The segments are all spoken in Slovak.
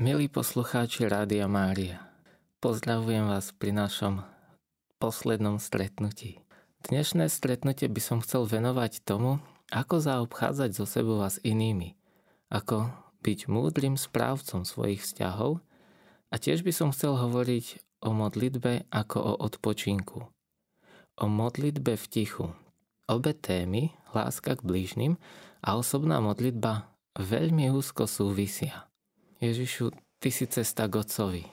Milí poslucháči Rádia Mária, pozdravujem vás pri našom poslednom stretnutí. Dnešné stretnutie by som chcel venovať tomu, ako zaobchádzať so sebou a s inými, ako byť múdrym správcom svojich vzťahov a tiež by som chcel hovoriť o modlitbe ako o odpočinku. O modlitbe v tichu. Obe témy, láska k blížnym a osobná modlitba, veľmi úzko súvisia. Ježišu, Ty si cesta k Otcovi.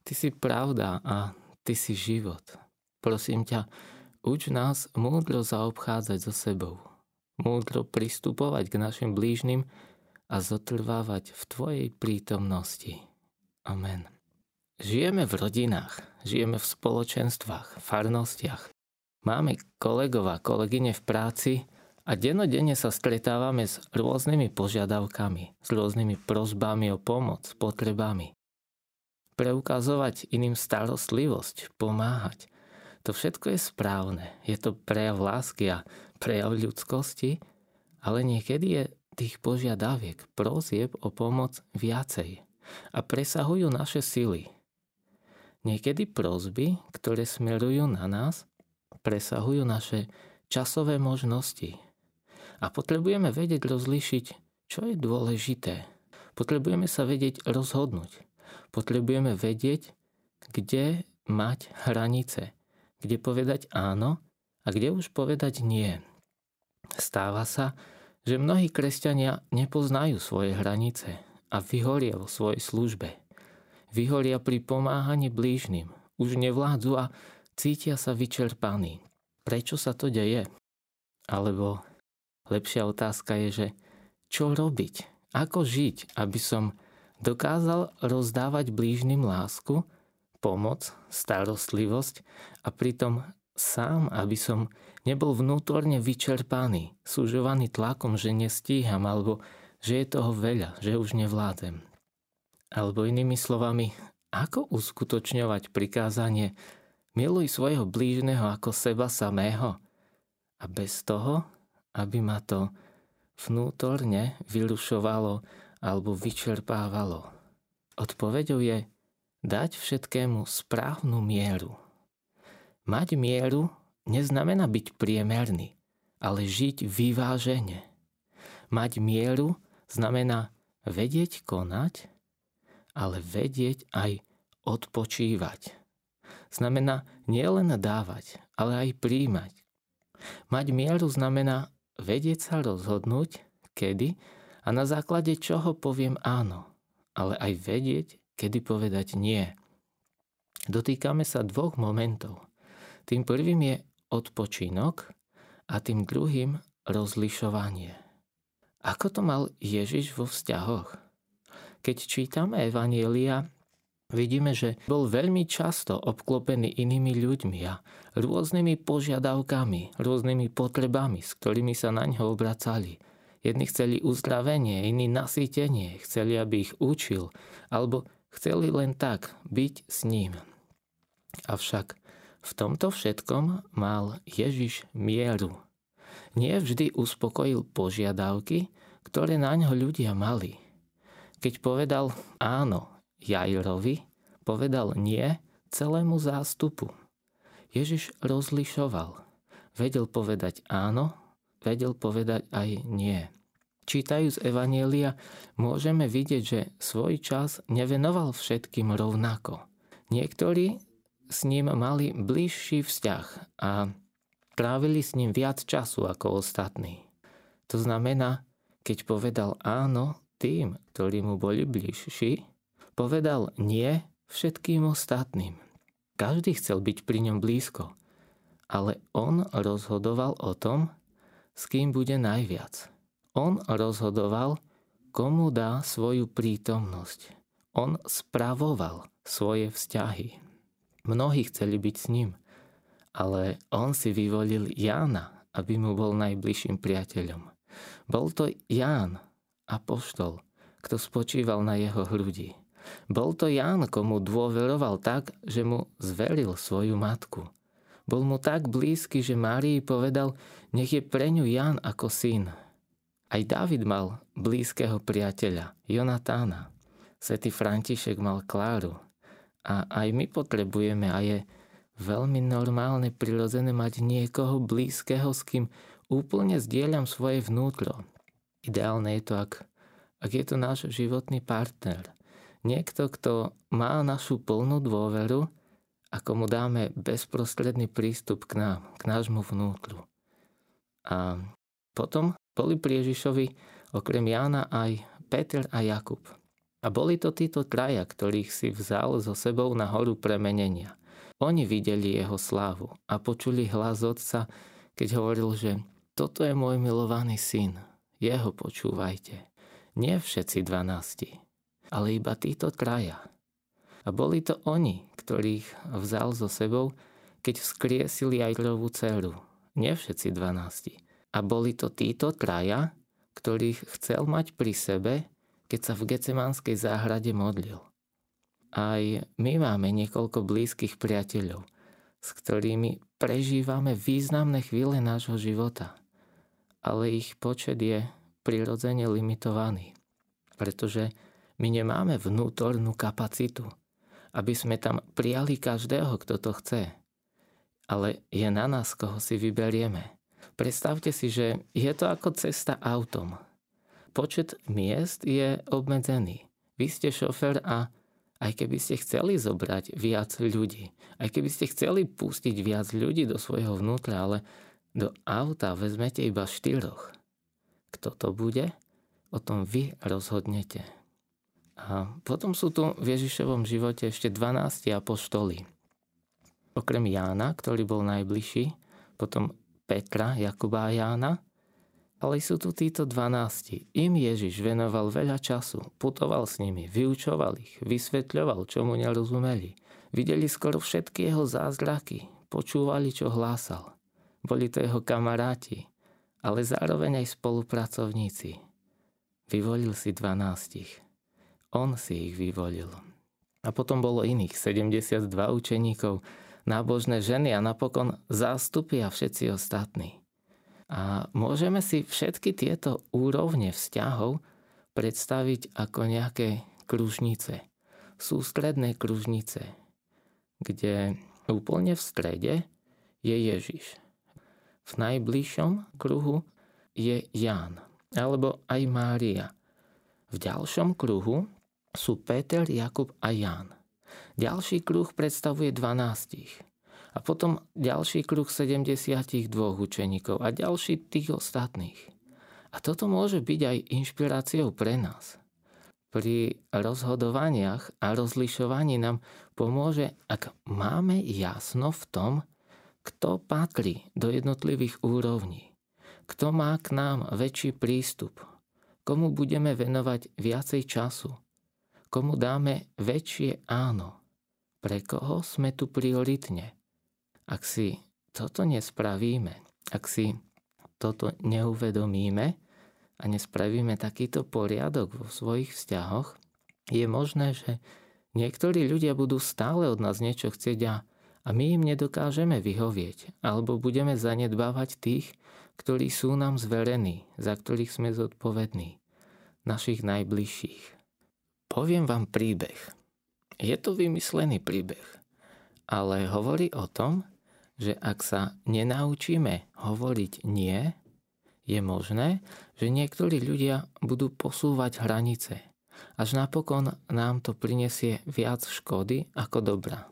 Ty si pravda a Ty si život. Prosím ťa, uč nás múdro zaobchádzať so sebou. Múdro pristupovať k našim blížnym a zotrvávať v Tvojej prítomnosti. Amen. Žijeme v rodinách, žijeme v spoločenstvách, farnostiach. Máme kolegov a kolegyne v práci, a dennodenne sa stretávame s rôznymi požiadavkami, s rôznymi prozbami o pomoc, potrebami. Preukazovať iným starostlivosť, pomáhať. To všetko je správne. Je to prejav lásky a prejav ľudskosti, ale niekedy je tých požiadaviek, prosieb o pomoc viacej a presahujú naše sily. Niekedy prozby, ktoré smerujú na nás, presahujú naše časové možnosti, a potrebujeme vedieť rozlišiť, čo je dôležité. Potrebujeme sa vedieť rozhodnúť. Potrebujeme vedieť, kde mať hranice. Kde povedať áno a kde už povedať nie. Stáva sa, že mnohí kresťania nepoznajú svoje hranice a vyhoria vo svojej službe. Vyhoria pri pomáhaní blížnym. Už nevládzu a cítia sa vyčerpaní. Prečo sa to deje? Alebo Lepšia otázka je, že čo robiť? Ako žiť, aby som dokázal rozdávať blížnym lásku, pomoc, starostlivosť a pritom sám, aby som nebol vnútorne vyčerpaný, súžovaný tlakom, že nestíham alebo že je toho veľa, že už nevládzem. Alebo inými slovami, ako uskutočňovať prikázanie miluj svojho blížneho ako seba samého a bez toho, aby ma to vnútorne vyrušovalo alebo vyčerpávalo. Odpovedou je dať všetkému správnu mieru. Mať mieru neznamená byť priemerný, ale žiť vyvážene. Mať mieru znamená vedieť konať, ale vedieť aj odpočívať. Znamená nielen dávať, ale aj príjmať. Mať mieru znamená vedieť sa rozhodnúť, kedy a na základe čoho poviem áno, ale aj vedieť, kedy povedať nie. Dotýkame sa dvoch momentov. Tým prvým je odpočinok a tým druhým rozlišovanie. Ako to mal Ježiš vo vzťahoch? Keď čítame Evanielia, vidíme, že bol veľmi často obklopený inými ľuďmi a rôznymi požiadavkami, rôznymi potrebami, s ktorými sa na ňo obracali. Jedni chceli uzdravenie, iní nasýtenie, chceli, aby ich učil, alebo chceli len tak byť s ním. Avšak v tomto všetkom mal Ježiš mieru. Nie vždy uspokojil požiadavky, ktoré na ňo ľudia mali. Keď povedal áno, Jairovi, povedal nie celému zástupu. Ježiš rozlišoval. Vedel povedať áno, vedel povedať aj nie. Čítajúc Evanielia, môžeme vidieť, že svoj čas nevenoval všetkým rovnako. Niektorí s ním mali bližší vzťah a trávili s ním viac času ako ostatní. To znamená, keď povedal áno tým, ktorí mu boli bližší, Povedal nie všetkým ostatným. Každý chcel byť pri ňom blízko, ale on rozhodoval o tom, s kým bude najviac. On rozhodoval, komu dá svoju prítomnosť. On spravoval svoje vzťahy. Mnohí chceli byť s ním, ale on si vyvolil Jána, aby mu bol najbližším priateľom. Bol to Ján, apoštol, kto spočíval na jeho hrudi. Bol to Ján, komu dôveroval tak, že mu zveril svoju matku. Bol mu tak blízky, že Márii povedal, nech je pre ňu Ján ako syn. Aj David mal blízkeho priateľa, Jonatána. Svetý František mal Kláru. A aj my potrebujeme a je veľmi normálne, prirodzené mať niekoho blízkeho, s kým úplne zdieľam svoje vnútro. Ideálne je to, ak, ak je to náš životný partner. Niekto, kto má našu plnú dôveru a komu dáme bezprostredný prístup k nám, k nášmu vnútru. A potom boli pri Ježišovi okrem Jána aj Peter a Jakub. A boli to títo traja, ktorých si vzal so sebou na horu premenenia – oni videli jeho slávu a počuli hlas otca, keď hovoril, že toto je môj milovaný syn, jeho počúvajte. Nie všetci dvanácti, ale iba títo traja. A boli to oni, ktorých vzal so sebou, keď vzkriesili aj Jajrovú dceru. Nie všetci dvanácti. A boli to títo traja, ktorých chcel mať pri sebe, keď sa v Gecemánskej záhrade modlil. Aj my máme niekoľko blízkych priateľov, s ktorými prežívame významné chvíle nášho života. Ale ich počet je prirodzene limitovaný, pretože my nemáme vnútornú kapacitu, aby sme tam prijali každého, kto to chce. Ale je na nás, koho si vyberieme. Predstavte si, že je to ako cesta autom. Počet miest je obmedzený. Vy ste šofer a aj keby ste chceli zobrať viac ľudí, aj keby ste chceli pustiť viac ľudí do svojho vnútra, ale do auta vezmete iba štyroch. Kto to bude? O tom vy rozhodnete. A potom sú tu v Ježišovom živote ešte 12 apoštoli. Okrem Jána, ktorý bol najbližší, potom Petra, Jakuba a Jána, ale sú tu títo dvanácti. Im Ježiš venoval veľa času, putoval s nimi, vyučoval ich, vysvetľoval, čo mu nerozumeli. Videli skoro všetky jeho zázraky, počúvali, čo hlásal. Boli to jeho kamaráti, ale zároveň aj spolupracovníci. Vyvolil si dvanástich. On si ich vyvolil. A potom bolo iných 72 učeníkov, nábožné ženy a napokon zástupy a všetci ostatní. A môžeme si všetky tieto úrovne vzťahov predstaviť ako nejaké kružnice. Sústredné kružnice, kde úplne v strede je Ježiš. V najbližšom kruhu je Ján, alebo aj Mária. V ďalšom kruhu sú Peter, Jakub a Ján. Ďalší kruh predstavuje dvanástich. A potom ďalší kruh 72 učeníkov a ďalší tých ostatných. A toto môže byť aj inšpiráciou pre nás. Pri rozhodovaniach a rozlišovaní nám pomôže, ak máme jasno v tom, kto patrí do jednotlivých úrovní, kto má k nám väčší prístup, komu budeme venovať viacej času, komu dáme väčšie áno, pre koho sme tu prioritne ak si toto nespravíme, ak si toto neuvedomíme a nespravíme takýto poriadok vo svojich vzťahoch, je možné, že niektorí ľudia budú stále od nás niečo chcieť a, a my im nedokážeme vyhovieť, alebo budeme zanedbávať tých, ktorí sú nám zverení, za ktorých sme zodpovední, našich najbližších. Poviem vám príbeh. Je to vymyslený príbeh, ale hovorí o tom, že ak sa nenaučíme hovoriť nie, je možné, že niektorí ľudia budú posúvať hranice. Až napokon nám to prinesie viac škody ako dobra.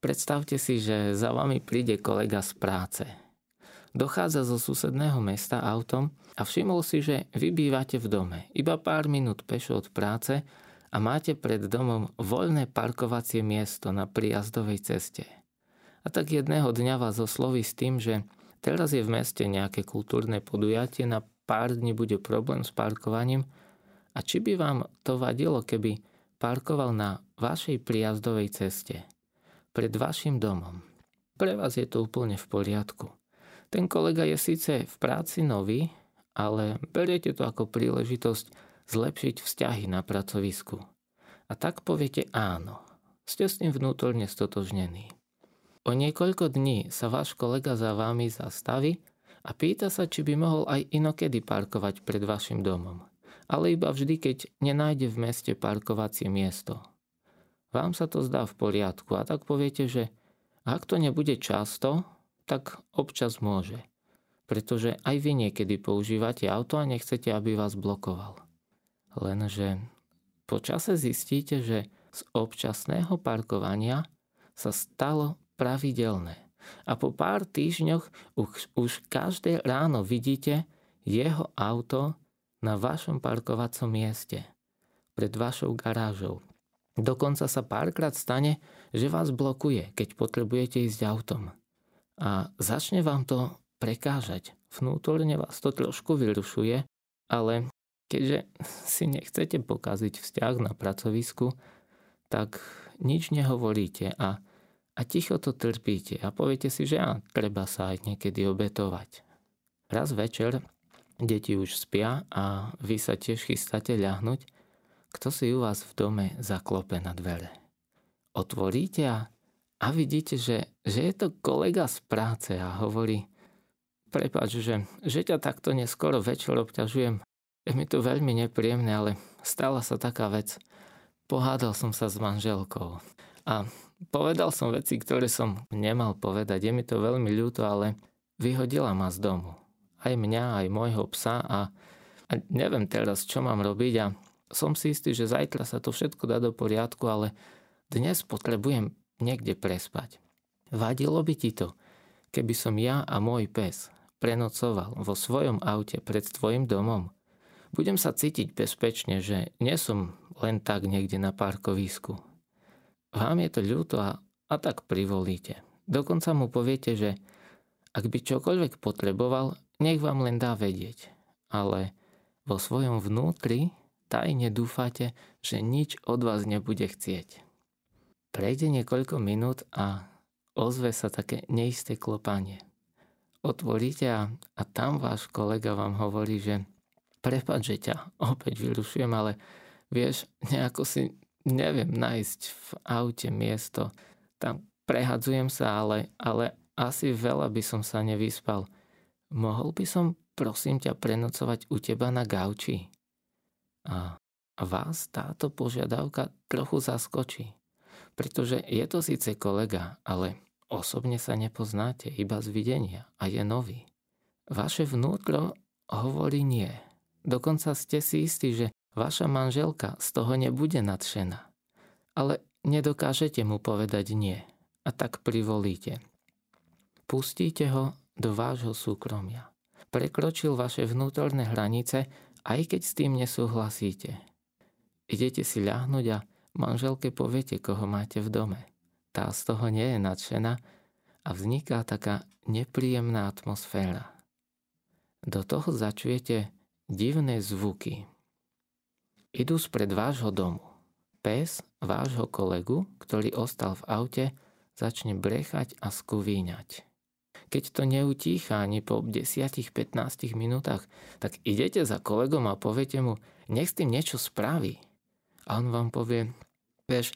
Predstavte si, že za vami príde kolega z práce. Dochádza zo susedného mesta autom a všimol si, že vy bývate v dome, iba pár minút pešo od práce a máte pred domom voľné parkovacie miesto na príjazdovej ceste – a tak jedného dňa vás osloví s tým, že teraz je v meste nejaké kultúrne podujatie, na pár dní bude problém s parkovaním a či by vám to vadilo, keby parkoval na vašej prijazdovej ceste, pred vašim domom. Pre vás je to úplne v poriadku. Ten kolega je síce v práci nový, ale beriete to ako príležitosť zlepšiť vzťahy na pracovisku. A tak poviete áno. Ste s ním vnútorne stotožnení. O niekoľko dní sa váš kolega za vami zastaví a pýta sa, či by mohol aj inokedy parkovať pred vašim domom. ale iba vždy, keď nenájde v meste parkovacie miesto. Vám sa to zdá v poriadku a tak poviete, že ak to nebude často, tak občas môže. Pretože aj vy niekedy používate auto a nechcete, aby vás blokoval. Lenže po čase zistíte, že z občasného parkovania sa stalo pravidelné. A po pár týždňoch už, už každé ráno vidíte jeho auto na vašom parkovacom mieste, pred vašou garážou. Dokonca sa párkrát stane, že vás blokuje, keď potrebujete ísť autom. A začne vám to prekážať. Vnútorne vás to trošku vyrušuje, ale keďže si nechcete pokaziť vzťah na pracovisku, tak nič nehovoríte a, a ticho to trpíte a poviete si, že á, treba sa aj niekedy obetovať. Raz večer deti už spia a vy sa tiež chystáte ľahnuť, kto si u vás v dome zaklope na dvere. Otvoríte a, a vidíte, že, že je to kolega z práce a hovorí, prepač, že, že ťa takto neskoro večer obťažujem. Je mi to veľmi nepríjemné, ale stala sa taká vec. Pohádal som sa s manželkou a povedal som veci, ktoré som nemal povedať. Je mi to veľmi ľúto, ale vyhodila ma z domu aj mňa, aj môjho psa a, a neviem teraz, čo mám robiť a som si istý, že zajtra sa to všetko dá do poriadku, ale dnes potrebujem niekde prespať. Vadilo by ti to, keby som ja a môj pes prenocoval vo svojom aute pred tvojim domom? Budem sa cítiť bezpečne, že nie som len tak niekde na parkovisku. Vám je to ľúto a, a tak privolíte. Dokonca mu poviete, že ak by čokoľvek potreboval, nech vám len dá vedieť. Ale vo svojom vnútri tajne dúfate, že nič od vás nebude chcieť. Prejde niekoľko minút a ozve sa také neisté klopanie. Otvoríte a, a tam váš kolega vám hovorí, že prepad, že ťa opäť vyrušujem, ale vieš, nejako si neviem nájsť v aute miesto. Tam prehadzujem sa, ale, ale asi veľa by som sa nevyspal – mohol by som prosím ťa prenocovať u teba na gauči? A vás táto požiadavka trochu zaskočí, pretože je to síce kolega, ale osobne sa nepoznáte iba z videnia a je nový. Vaše vnútro hovorí nie. Dokonca ste si istí, že vaša manželka z toho nebude nadšená. Ale nedokážete mu povedať nie a tak privolíte. Pustíte ho do vášho súkromia. Prekročil vaše vnútorné hranice, aj keď s tým nesúhlasíte. Idete si ľahnuť a manželke poviete, koho máte v dome. Tá z toho nie je nadšená a vzniká taká nepríjemná atmosféra. Do toho začujete divné zvuky. Idú spred vášho domu. Pes vášho kolegu, ktorý ostal v aute, začne brechať a skuvíňať. Keď to neutícha ani po 10-15 minútach, tak idete za kolegom a poviete mu, nech s tým niečo spraví. A on vám povie, vieš,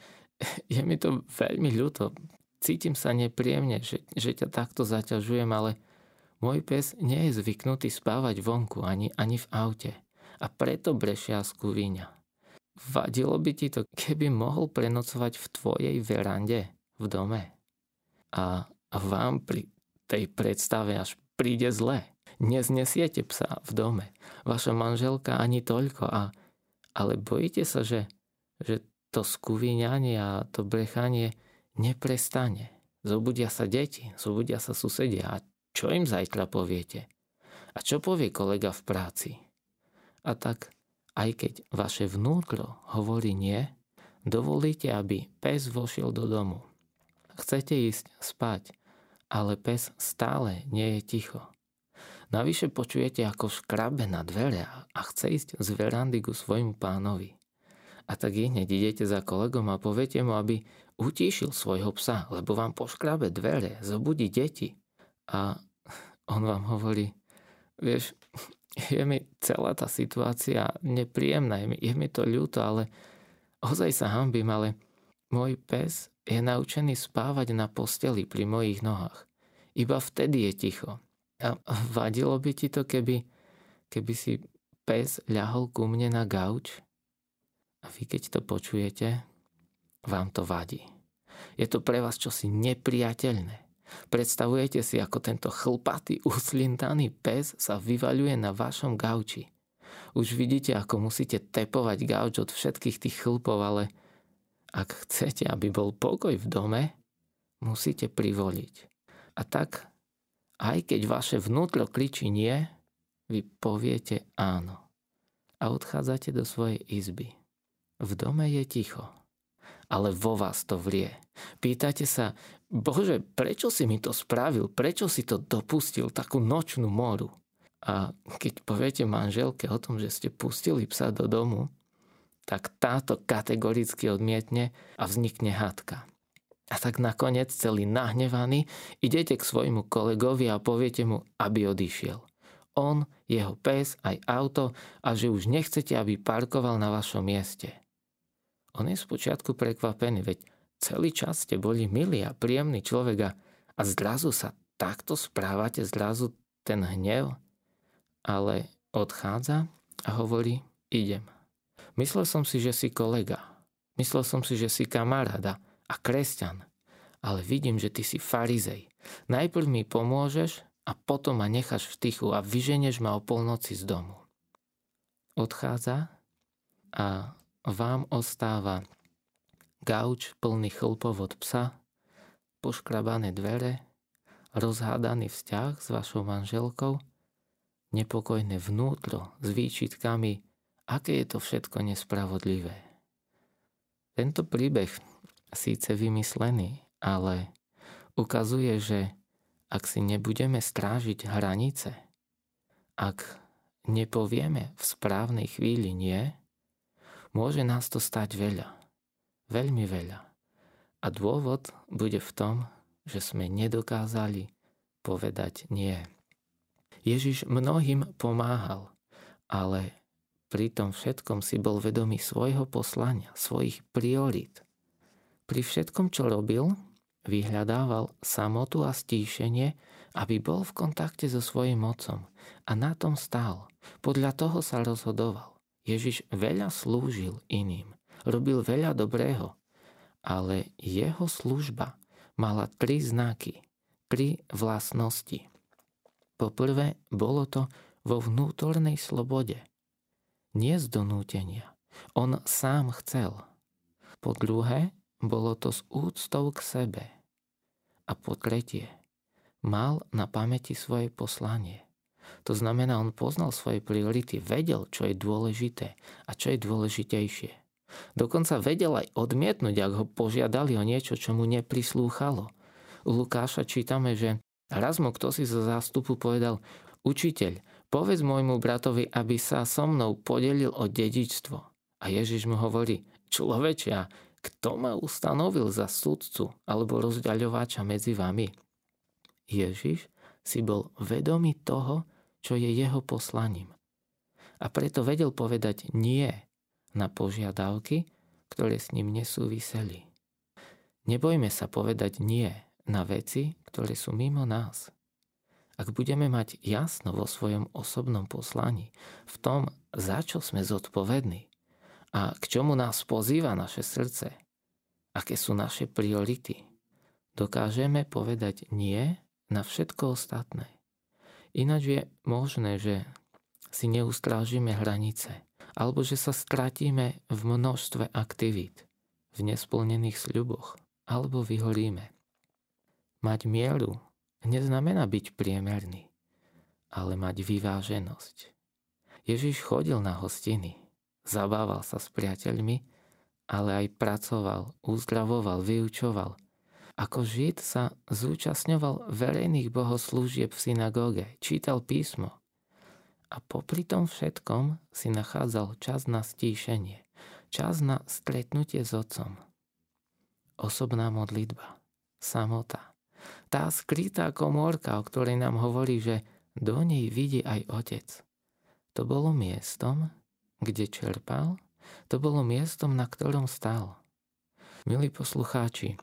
je mi to veľmi ľúto, cítim sa nepríjemne, že, že ťa takto zaťažujem, ale môj pes nie je zvyknutý spávať vonku ani, ani v aute a preto brešia z kuvíňa. Vadilo by ti to, keby mohol prenocovať v tvojej verande v dome. A vám pri tej predstave až príde zle. Neznesiete psa v dome. Vaša manželka ani toľko. A, ale bojíte sa, že, že to skúviňanie a to brechanie neprestane. Zobudia sa deti, zobudia sa susedia. A čo im zajtra poviete? A čo povie kolega v práci? A tak, aj keď vaše vnútro hovorí nie, dovolíte, aby pes vošiel do domu. Chcete ísť spať, ale pes stále nie je ticho. Navyše počujete, ako škrabe na dvere a chce ísť z verandy ku svojmu pánovi. A tak hneď idete za kolegom a poviete mu, aby utíšil svojho psa, lebo vám poškrabe dvere, zobudí deti. A on vám hovorí, vieš, je mi celá tá situácia nepríjemná, je mi, je mi to ľúto, ale ozaj sa hambím, ale môj pes je naučený spávať na posteli pri mojich nohách. Iba vtedy je ticho. A vadilo by ti to, keby, keby si pes ľahol ku mne na gauč a vy keď to počujete, vám to vadí. Je to pre vás čosi nepriateľné. Predstavujete si, ako tento chlpatý, uslintaný pes sa vyvaľuje na vašom gauči. Už vidíte, ako musíte tepovať gauč od všetkých tých chlpov, ale ak chcete, aby bol pokoj v dome, musíte privoliť. A tak, aj keď vaše vnútro kličí nie, vy poviete áno. A odchádzate do svojej izby. V dome je ticho ale vo vás to vrie. Pýtate sa, Bože, prečo si mi to spravil? Prečo si to dopustil, takú nočnú moru? A keď poviete manželke o tom, že ste pustili psa do domu, tak táto kategoricky odmietne a vznikne hádka. A tak nakoniec celý nahnevaný idete k svojmu kolegovi a poviete mu, aby odišiel. On, jeho pes, aj auto a že už nechcete, aby parkoval na vašom mieste. On je spočiatku prekvapený, veď celý čas ste boli milý a príjemný človek a, a zrazu sa takto správate, zrazu ten hnev, ale odchádza a hovorí, idem. Myslel som si, že si kolega. Myslel som si, že si kamaráda a kresťan. Ale vidím, že ty si farizej. Najprv mi pomôžeš a potom ma necháš v tichu a vyženeš ma o polnoci z domu. Odchádza a vám ostáva gauč plný chlpov od psa, poškrabané dvere, rozhádaný vzťah s vašou manželkou, nepokojné vnútro s výčitkami, aké je to všetko nespravodlivé. Tento príbeh síce vymyslený, ale ukazuje, že ak si nebudeme strážiť hranice, ak nepovieme v správnej chvíli nie, Môže nás to stať veľa. Veľmi veľa. A dôvod bude v tom, že sme nedokázali povedať nie. Ježiš mnohým pomáhal, ale pri tom všetkom si bol vedomý svojho poslania, svojich priorít. Pri všetkom, čo robil, vyhľadával samotu a stíšenie, aby bol v kontakte so svojím mocom. A na tom stál. Podľa toho sa rozhodoval. Ježiš veľa slúžil iným, robil veľa dobrého, ale jeho služba mala tri znaky, tri vlastnosti. Poprvé bolo to vo vnútornej slobode, nie z donútenia. On sám chcel. Po druhé, bolo to s úctou k sebe. A po tretie, mal na pamäti svoje poslanie. To znamená, on poznal svoje priority, vedel, čo je dôležité a čo je dôležitejšie. Dokonca vedel aj odmietnúť, ak ho požiadali o niečo, čo mu neprislúchalo. U Lukáša čítame, že raz mu kto si zo zástupu povedal, učiteľ, povedz môjmu bratovi, aby sa so mnou podelil o dedičstvo. A Ježiš mu hovorí, človečia, kto ma ustanovil za sudcu alebo rozdaľováča medzi vami? Ježiš si bol vedomý toho, čo je jeho poslaním. A preto vedel povedať nie na požiadavky, ktoré s ním nesúviseli. Nebojme sa povedať nie na veci, ktoré sú mimo nás. Ak budeme mať jasno vo svojom osobnom poslaní, v tom, za čo sme zodpovední a k čomu nás pozýva naše srdce, aké sú naše priority, dokážeme povedať nie na všetko ostatné. Ináč je možné, že si neustrážime hranice, alebo že sa stratíme v množstve aktivít, v nesplnených sľuboch, alebo vyhoríme. Mať mieru neznamená byť priemerný, ale mať vyváženosť. Ježiš chodil na hostiny, zabával sa s priateľmi, ale aj pracoval, uzdravoval, vyučoval, ako Žid sa zúčastňoval verejných bohoslúžieb v synagóge, čítal písmo a popri tom všetkom si nachádzal čas na stíšenie, čas na stretnutie s otcom. Osobná modlitba, samota, tá skrytá komórka, o ktorej nám hovorí, že do nej vidí aj otec. To bolo miestom, kde čerpal, to bolo miestom, na ktorom stál. Milí poslucháči,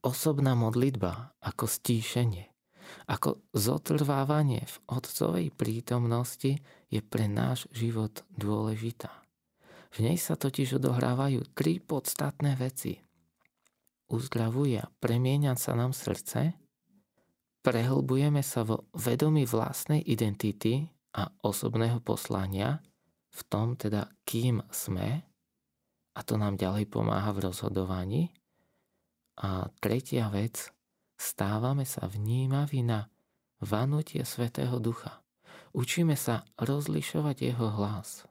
osobná modlitba ako stíšenie Ako zotrvávanie v Otcovej prítomnosti je pre náš život dôležitá. V nej sa totiž odohrávajú tri podstatné veci. Uzdravuje a premieňa sa nám srdce, prehlbujeme sa vo vedomí vlastnej identity a osobného poslania, v tom teda kým sme, a to nám ďalej pomáha v rozhodovaní. A tretia vec, stávame sa vnímaví na vanutie Svetého Ducha. Učíme sa rozlišovať jeho hlas.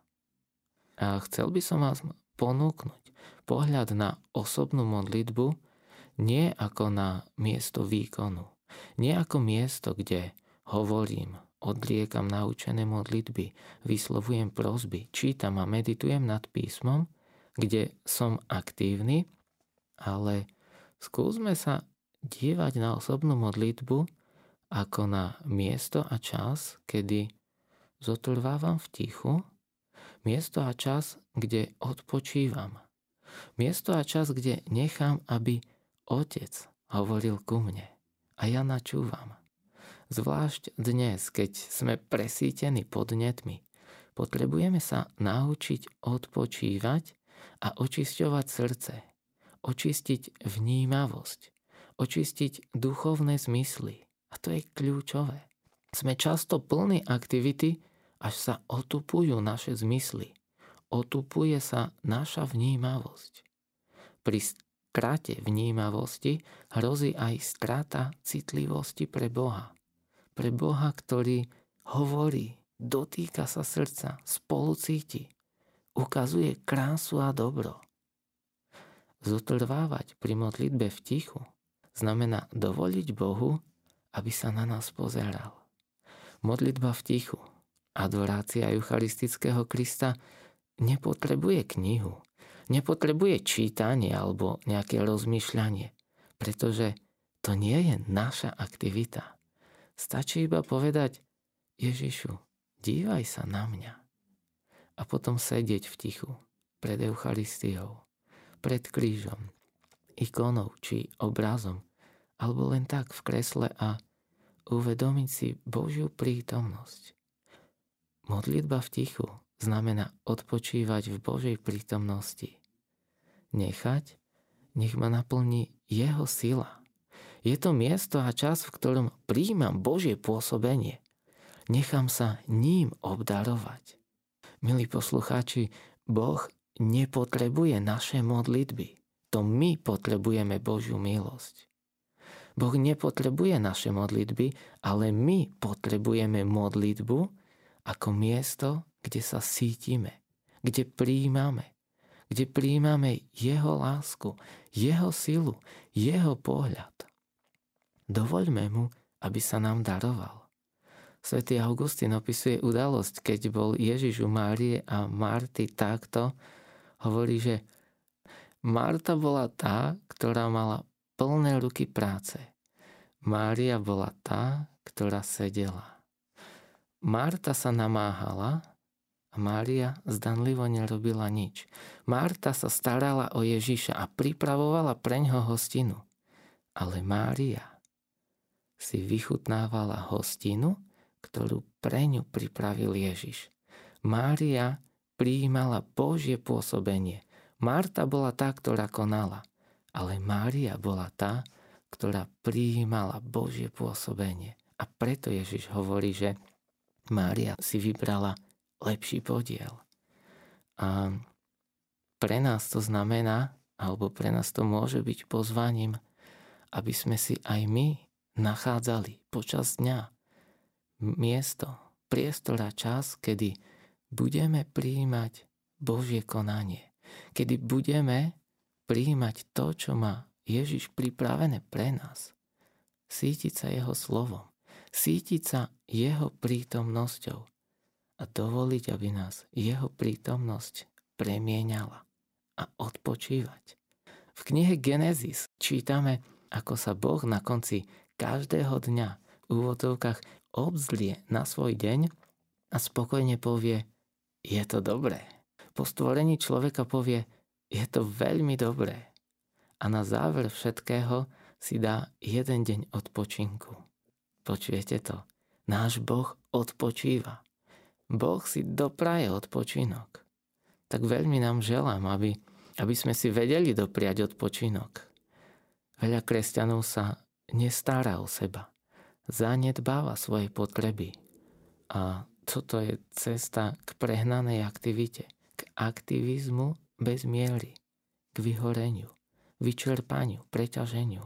A chcel by som vás ponúknuť pohľad na osobnú modlitbu nie ako na miesto výkonu, nie ako miesto, kde hovorím, odliekam naučené modlitby, vyslovujem prozby, čítam a meditujem nad písmom, kde som aktívny, ale skúsme sa dívať na osobnú modlitbu ako na miesto a čas, kedy zotrvávam v tichu Miesto a čas, kde odpočívam. Miesto a čas, kde nechám, aby Otec hovoril ku mne. A ja načúvam. Zvlášť dnes, keď sme presítení podnetmi, potrebujeme sa naučiť odpočívať a očisťovať srdce, očistiť vnímavosť, očistiť duchovné zmysly. A to je kľúčové. Sme často plní aktivity, až sa otupujú naše zmysly. Otupuje sa naša vnímavosť. Pri strate vnímavosti hrozí aj strata citlivosti pre Boha. Pre Boha, ktorý hovorí, dotýka sa srdca, spolucíti, ukazuje krásu a dobro. Zotrvávať pri modlitbe v tichu znamená dovoliť Bohu, aby sa na nás pozeral. Modlitba v tichu Adorácia eucharistického Krista nepotrebuje knihu, nepotrebuje čítanie alebo nejaké rozmýšľanie, pretože to nie je naša aktivita. Stačí iba povedať, Ježišu, dívaj sa na mňa. A potom sedieť v tichu pred Eucharistiou, pred krížom, ikonou či obrazom, alebo len tak v kresle a uvedomiť si Božiu prítomnosť. Modlitba v tichu znamená odpočívať v Božej prítomnosti. Nechať, nech ma naplní Jeho sila. Je to miesto a čas, v ktorom príjmam Božie pôsobenie. Nechám sa ním obdarovať. Milí poslucháči, Boh nepotrebuje naše modlitby. To my potrebujeme Božiu milosť. Boh nepotrebuje naše modlitby, ale my potrebujeme modlitbu, ako miesto, kde sa sítime, kde príjmame, kde príjmame Jeho lásku, Jeho silu, Jeho pohľad. Dovoľme mu, aby sa nám daroval. Svetý Augustín opisuje udalosť, keď bol Ježiš u Márie a Marty takto, hovorí, že Marta bola tá, ktorá mala plné ruky práce. Mária bola tá, ktorá sedela. Marta sa namáhala a Mária zdanlivo nerobila nič. Marta sa starala o Ježiša a pripravovala preňho hostinu. Ale Mária si vychutnávala hostinu, ktorú pre ňu pripravil Ježiš. Mária prijímala Božie pôsobenie. Marta bola tá, ktorá konala, ale Mária bola tá, ktorá prijímala Božie pôsobenie. A preto Ježiš hovorí, že Mária si vybrala lepší podiel. A pre nás to znamená, alebo pre nás to môže byť pozvaním, aby sme si aj my nachádzali počas dňa miesto, priestor a čas, kedy budeme prijímať Božie konanie. Kedy budeme prijímať to, čo má Ježiš pripravené pre nás. Sítiť sa Jeho slovom sítiť sa jeho prítomnosťou a dovoliť, aby nás jeho prítomnosť premieňala a odpočívať. V knihe Genesis čítame, ako sa Boh na konci každého dňa v úvodovkách obzlie na svoj deň a spokojne povie, je to dobré. Po stvorení človeka povie, je to veľmi dobré. A na záver všetkého si dá jeden deň odpočinku Počujete to? Náš Boh odpočíva. Boh si dopraje odpočinok. Tak veľmi nám želám, aby, aby sme si vedeli dopriať odpočinok. Veľa kresťanov sa nestará o seba. Zanedbáva svoje potreby. A toto je cesta k prehnanej aktivite. K aktivizmu bez miery. K vyhoreniu, vyčerpaniu, preťaženiu.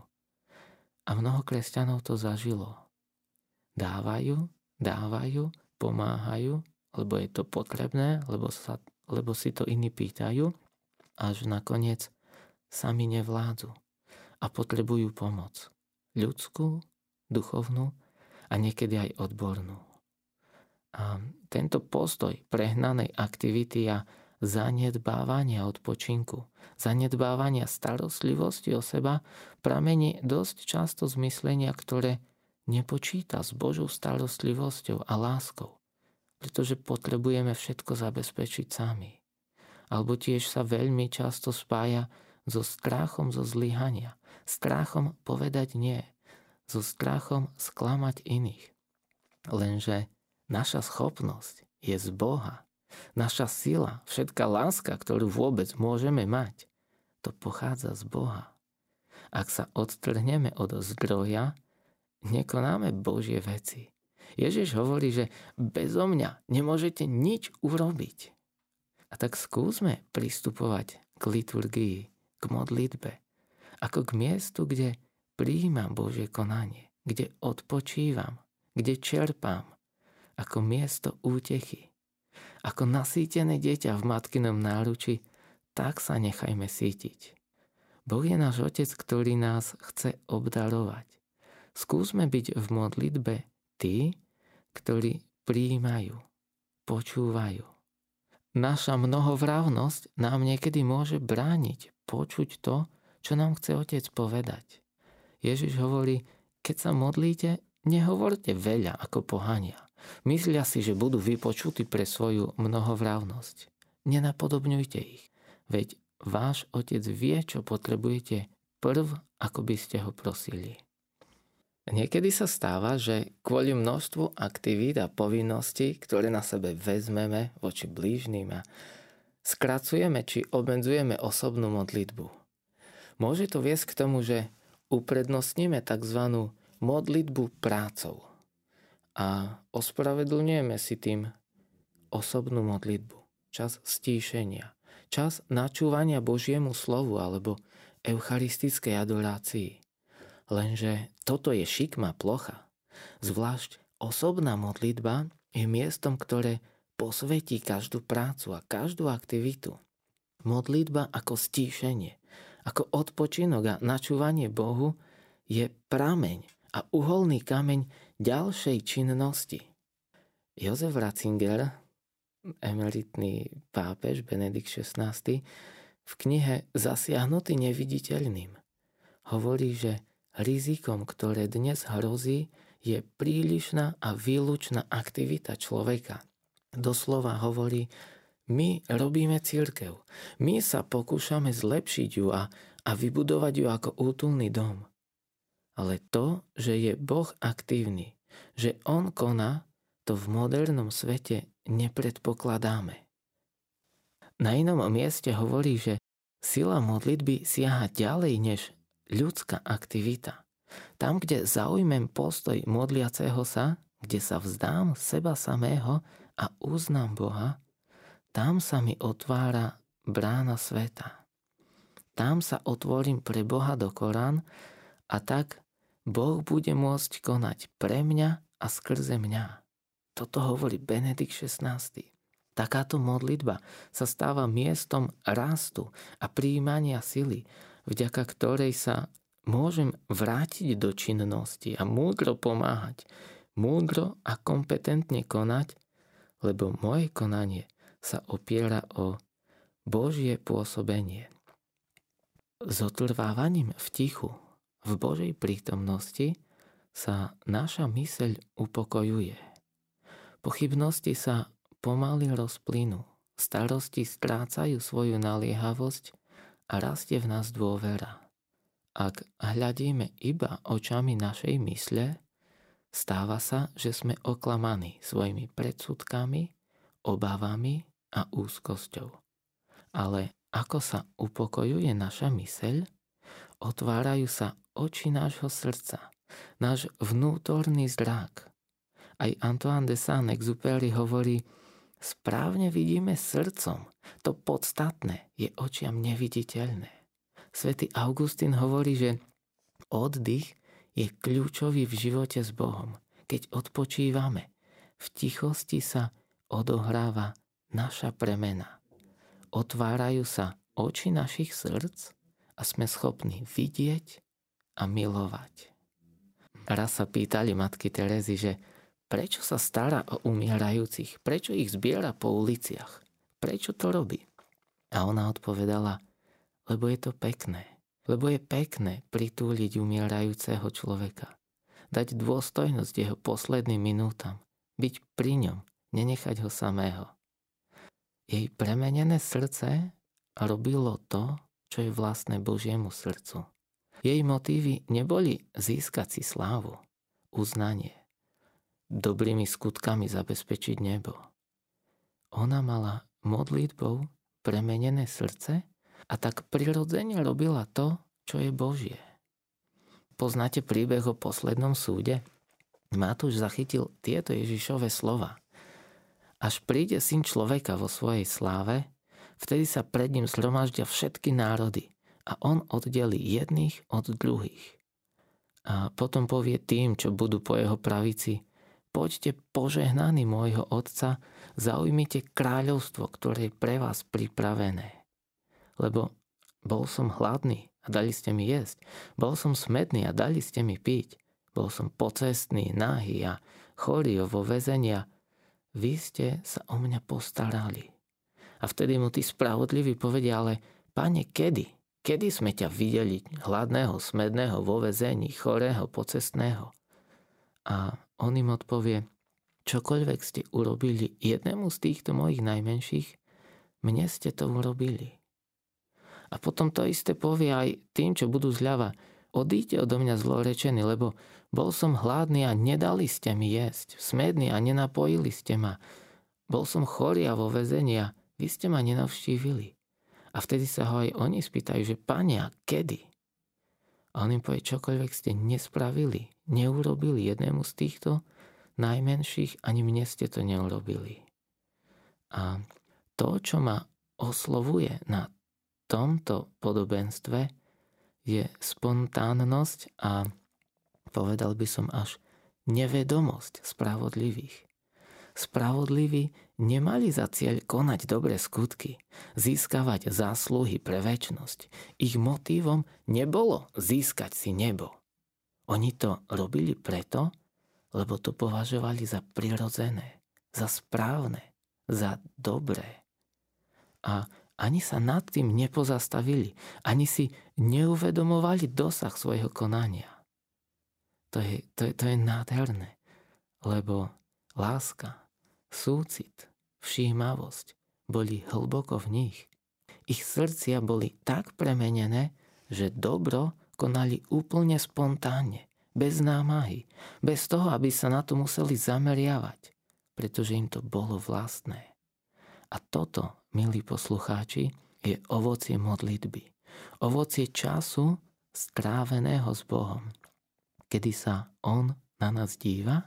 A mnoho kresťanov to zažilo. Dávajú, dávajú, pomáhajú, lebo je to potrebné, lebo, sa, lebo si to iní pýtajú, až nakoniec sami nevládzu a potrebujú pomoc. Ľudskú, duchovnú a niekedy aj odbornú. A tento postoj prehnanej aktivity a zanedbávania odpočinku, zanedbávania starostlivosti o seba pramení dosť často z myslenia, ktoré nepočíta s Božou starostlivosťou a láskou pretože potrebujeme všetko zabezpečiť sami. Alebo tiež sa veľmi často spája so strachom zo zlyhania, strachom povedať nie, so strachom sklamať iných. Lenže naša schopnosť je z Boha. Naša sila, všetká láska, ktorú vôbec môžeme mať, to pochádza z Boha. Ak sa odtrhneme od zdroja, nekonáme Božie veci. Ježiš hovorí, že bezo mňa nemôžete nič urobiť. A tak skúsme pristupovať k liturgii, k modlitbe, ako k miestu, kde príjmam Božie konanie, kde odpočívam, kde čerpám, ako miesto útechy. Ako nasýtené dieťa v matkinom náruči, tak sa nechajme sítiť. Boh je náš Otec, ktorý nás chce obdarovať. Skúsme byť v modlitbe tí, ktorí príjmajú, počúvajú. Naša mnohovravnosť nám niekedy môže brániť počuť to, čo nám chce Otec povedať. Ježiš hovorí, keď sa modlíte, nehovorte veľa ako pohania. Myslia si, že budú vypočutí pre svoju mnohovravnosť. Nenapodobňujte ich, veď váš Otec vie, čo potrebujete prv, ako by ste ho prosili. Niekedy sa stáva, že kvôli množstvu aktivít a povinností, ktoré na sebe vezmeme voči blížným a skracujeme či obmedzujeme osobnú modlitbu. Môže to viesť k tomu, že uprednostníme tzv. modlitbu prácou a ospravedlňujeme si tým osobnú modlitbu, čas stíšenia, čas načúvania Božiemu slovu alebo eucharistickej adorácii. Lenže toto je šikma plocha. Zvlášť osobná modlitba je miestom, ktoré posvetí každú prácu a každú aktivitu. Modlitba ako stíšenie, ako odpočinok a načúvanie Bohu je prameň a uholný kameň ďalšej činnosti. Jozef Ratzinger, emeritný pápež Benedikt XVI, v knihe Zasiahnutý neviditeľným hovorí, že Rizikom, ktoré dnes hrozí, je prílišná a výlučná aktivita človeka. Doslova hovorí, my robíme církev, my sa pokúšame zlepšiť ju a, a vybudovať ju ako útulný dom. Ale to, že je Boh aktívny, že On koná, to v modernom svete nepredpokladáme. Na inom mieste hovorí, že sila modlitby siaha ďalej než ľudská aktivita. Tam, kde zaujmem postoj modliaceho sa, kde sa vzdám seba samého a uznám Boha, tam sa mi otvára brána sveta. Tam sa otvorím pre Boha do Korán a tak Boh bude môcť konať pre mňa a skrze mňa. Toto hovorí Benedikt XVI. Takáto modlitba sa stáva miestom rastu a príjmania sily, vďaka ktorej sa môžem vrátiť do činnosti a múdro pomáhať, múdro a kompetentne konať, lebo moje konanie sa opiera o Božie pôsobenie. S otrvávaním v tichu, v Božej prítomnosti sa naša myseľ upokojuje. Pochybnosti sa pomaly rozplynú, starosti strácajú svoju naliehavosť a rastie v nás dôvera. Ak hľadíme iba očami našej mysle, Stáva sa, že sme oklamaní svojimi predsudkami, obavami a úzkosťou. Ale ako sa upokojuje naša myseľ, otvárajú sa oči nášho srdca, náš vnútorný zrak. Aj Antoine de Saint-Exupéry hovorí, správne vidíme srdcom, to podstatné je očiam neviditeľné. Svetý Augustín hovorí, že oddych je kľúčový v živote s Bohom. Keď odpočívame, v tichosti sa odohráva naša premena. Otvárajú sa oči našich srdc a sme schopní vidieť a milovať. Raz sa pýtali matky Terezy, že prečo sa stará o umierajúcich, prečo ich zbiera po uliciach, prečo to robí. A ona odpovedala, lebo je to pekné. Lebo je pekné pritúliť umierajúceho človeka. Dať dôstojnosť jeho posledným minútam. Byť pri ňom, nenechať ho samého. Jej premenené srdce robilo to, čo je vlastné Božiemu srdcu. Jej motívy neboli získať si slávu, uznanie, dobrými skutkami zabezpečiť nebo. Ona mala modlitbou premenené srdce a tak prirodzene robila to, čo je Božie. Poznáte príbeh o poslednom súde? Matúš zachytil tieto Ježišové slova. Až príde syn človeka vo svojej sláve, vtedy sa pred ním zhromaždia všetky národy a on oddelí jedných od druhých. A potom povie tým, čo budú po jeho pravici, poďte požehnaní môjho otca, zaujmite kráľovstvo, ktoré je pre vás pripravené lebo bol som hladný a dali ste mi jesť. Bol som smedný a dali ste mi piť. Bol som pocestný, nahý a chorý vo väzenia. Vy ste sa o mňa postarali. A vtedy mu tí spravodliví povedia, ale pane, kedy? Kedy sme ťa videli hladného, smedného, vo väzení, chorého, pocestného? A on im odpovie, čokoľvek ste urobili jednému z týchto mojich najmenších, mne ste to urobili. A potom to isté povie aj tým, čo budú zľava. Odíďte odo mňa zlorečený, lebo bol som hladný a nedali ste mi jesť. Smedný a nenapojili ste ma. Bol som chorý a vo vezení a vy ste ma nenavštívili. A vtedy sa ho aj oni spýtajú, že a kedy? A on im povie, čokoľvek ste nespravili, neurobili jednému z týchto najmenších, ani mne ste to neurobili. A to, čo ma oslovuje na tomto podobenstve je spontánnosť a povedal by som až nevedomosť spravodlivých. Spravodliví nemali za cieľ konať dobré skutky, získavať zásluhy pre väčnosť. Ich motívom nebolo získať si nebo. Oni to robili preto, lebo to považovali za prirodzené, za správne, za dobré. A ani sa nad tým nepozastavili, ani si neuvedomovali dosah svojho konania. To je, to je, to je nádherné, lebo láska, súcit, všímavosť boli hlboko v nich. Ich srdcia boli tak premenené, že dobro konali úplne spontánne, bez námahy, bez toho, aby sa na to museli zameriavať, pretože im to bolo vlastné. A toto milí poslucháči, je ovocie modlitby. Ovocie času stráveného s Bohom, kedy sa On na nás díva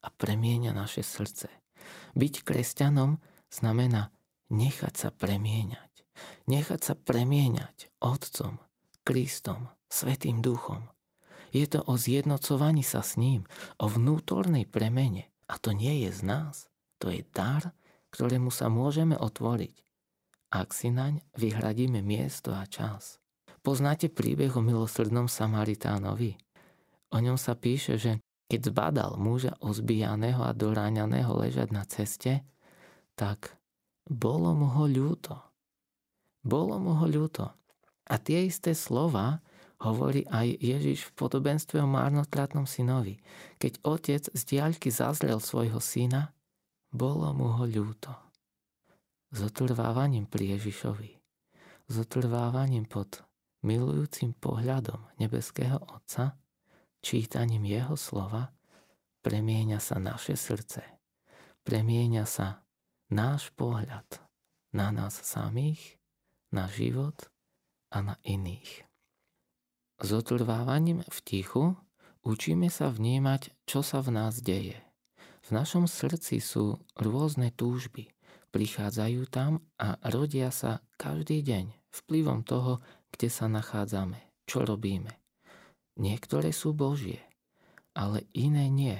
a premieňa naše srdce. Byť kresťanom znamená nechať sa premieňať. Nechať sa premieňať Otcom, Kristom, Svetým Duchom. Je to o zjednocovaní sa s ním, o vnútornej premene. A to nie je z nás. To je dar, ktorému sa môžeme otvoriť, ak si naň vyhradíme miesto a čas. Poznáte príbeh o milosrdnom Samaritánovi? O ňom sa píše, že keď zbadal muža ozbijaného a doráňaného ležať na ceste, tak bolo mu ho ľúto. Bolo mu ho ľúto. A tie isté slova hovorí aj Ježiš v podobenstve o márnotratnom synovi. Keď otec z diaľky zazrel svojho syna, bolo mu ho ľúto. Zotrvávaním pri Ježišovi, zotrvávaním pod milujúcim pohľadom nebeského Otca, čítaním Jeho slova, premieňa sa naše srdce, premieňa sa náš pohľad na nás samých, na život a na iných. S otrvávaním v tichu učíme sa vnímať, čo sa v nás deje. V našom srdci sú rôzne túžby, prichádzajú tam a rodia sa každý deň vplyvom toho, kde sa nachádzame, čo robíme. Niektoré sú Božie, ale iné nie.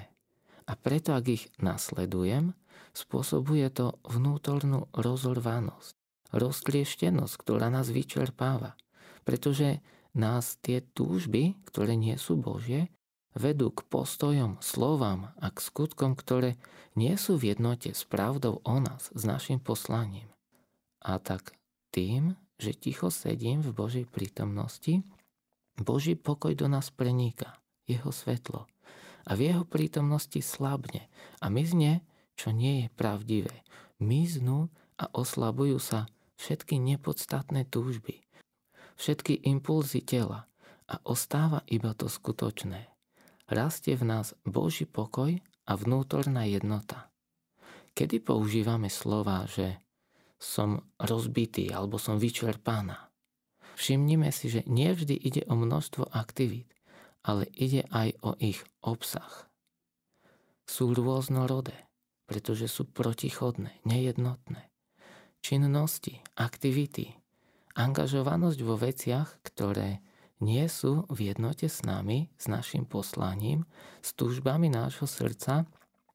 A preto, ak ich nasledujem, spôsobuje to vnútornú rozorvanosť, rozklieštenosť, ktorá nás vyčerpáva. Pretože nás tie túžby, ktoré nie sú Božie, vedú k postojom, slovám a k skutkom, ktoré nie sú v jednote s pravdou o nás, s našim poslaním. A tak tým, že ticho sedím v Božej prítomnosti, Boží pokoj do nás preníka, jeho svetlo. A v jeho prítomnosti slabne a mizne, čo nie je pravdivé. Miznú a oslabujú sa všetky nepodstatné túžby, všetky impulzy tela a ostáva iba to skutočné. Rastie v nás Boží pokoj a vnútorná jednota. Kedy používame slova, že som rozbitý alebo som vyčerpaná. Všimnime si, že nie vždy ide o množstvo aktivít, ale ide aj o ich obsah. Sú rôznorodé, pretože sú protichodné, nejednotné. Činnosti, aktivity, angažovanosť vo veciach, ktoré nie sú v jednote s nami, s našim poslaním, s túžbami nášho srdca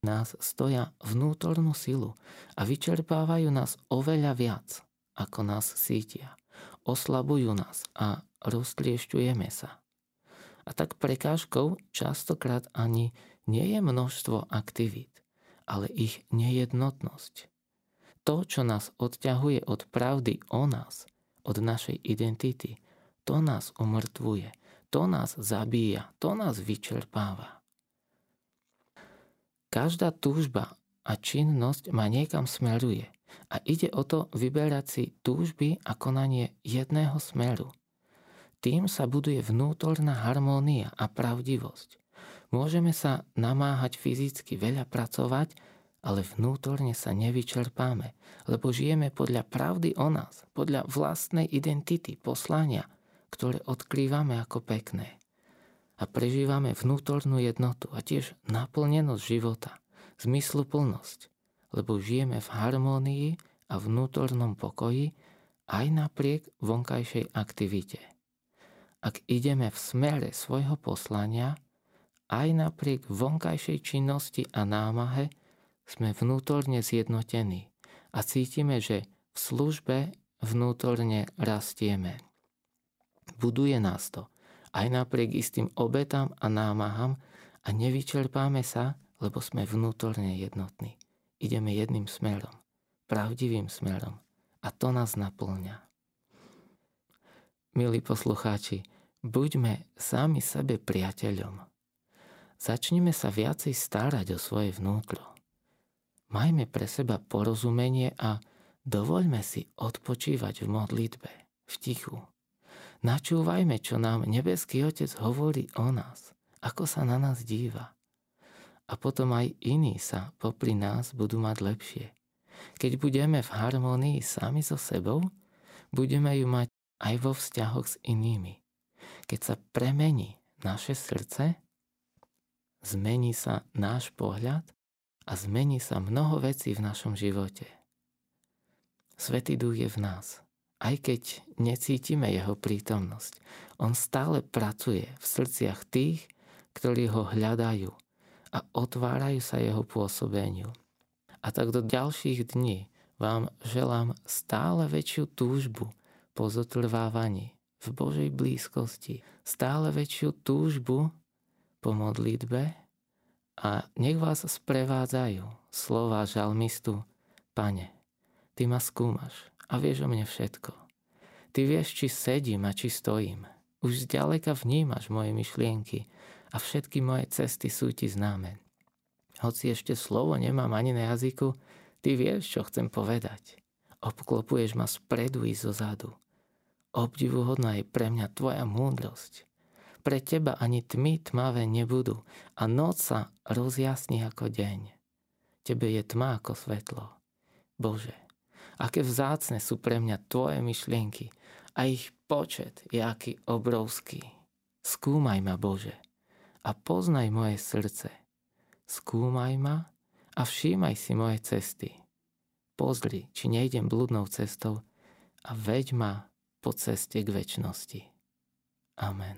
nás stoja vnútornú silu a vyčerpávajú nás oveľa viac, ako nás sítia. Oslabujú nás a rozkliešťujeme sa. A tak prekážkou častokrát ani nie je množstvo aktivít, ale ich nejednotnosť. To, čo nás odťahuje od pravdy o nás, od našej identity, to nás umrtvuje, to nás zabíja, to nás vyčerpáva. Každá túžba a činnosť ma niekam smeruje a ide o to vyberať si túžby a konanie jedného smeru. Tým sa buduje vnútorná harmónia a pravdivosť. Môžeme sa namáhať fyzicky veľa pracovať, ale vnútorne sa nevyčerpáme, lebo žijeme podľa pravdy o nás, podľa vlastnej identity, poslania, ktoré odkrývame ako pekné a prežívame vnútornú jednotu a tiež naplnenosť života, zmysluplnosť, lebo žijeme v harmónii a vnútornom pokoji aj napriek vonkajšej aktivite. Ak ideme v smere svojho poslania, aj napriek vonkajšej činnosti a námahe sme vnútorne zjednotení a cítime, že v službe vnútorne rastieme. Buduje nás to – aj napriek istým obetám a námahám a nevyčerpáme sa, lebo sme vnútorne jednotní. Ideme jedným smerom, pravdivým smerom a to nás naplňa. Milí poslucháči, buďme sami sebe priateľom. Začnime sa viacej starať o svoje vnútro. Majme pre seba porozumenie a dovoľme si odpočívať v modlitbe, v tichu. Načúvajme, čo nám nebeský Otec hovorí o nás, ako sa na nás díva. A potom aj iní sa popri nás budú mať lepšie. Keď budeme v harmonii sami so sebou, budeme ju mať aj vo vzťahoch s inými. Keď sa premení naše srdce, zmení sa náš pohľad a zmení sa mnoho vecí v našom živote. Svetý duch je v nás aj keď necítime jeho prítomnosť. On stále pracuje v srdciach tých, ktorí ho hľadajú a otvárajú sa jeho pôsobeniu. A tak do ďalších dní vám želám stále väčšiu túžbu po zotrvávaní v Božej blízkosti, stále väčšiu túžbu po modlitbe a nech vás sprevádzajú slova žalmistu Pane, Ty ma skúmaš, a vieš o mne všetko. Ty vieš, či sedím a či stojím. Už zďaleka vnímaš moje myšlienky a všetky moje cesty sú ti známe. Hoci ešte slovo nemám ani na jazyku, ty vieš, čo chcem povedať. Obklopuješ ma spredu i zo zadu. Obdivuhodná je pre mňa tvoja múdrosť. pre teba ani tmy tmavé nebudú a noc sa rozjasní ako deň. Tebe je tma ako svetlo. Bože, aké vzácne sú pre mňa Tvoje myšlienky a ich počet je aký obrovský. Skúmaj ma, Bože, a poznaj moje srdce. Skúmaj ma a všímaj si moje cesty. Pozri, či nejdem blúdnou cestou a veď ma po ceste k väčšnosti. Amen.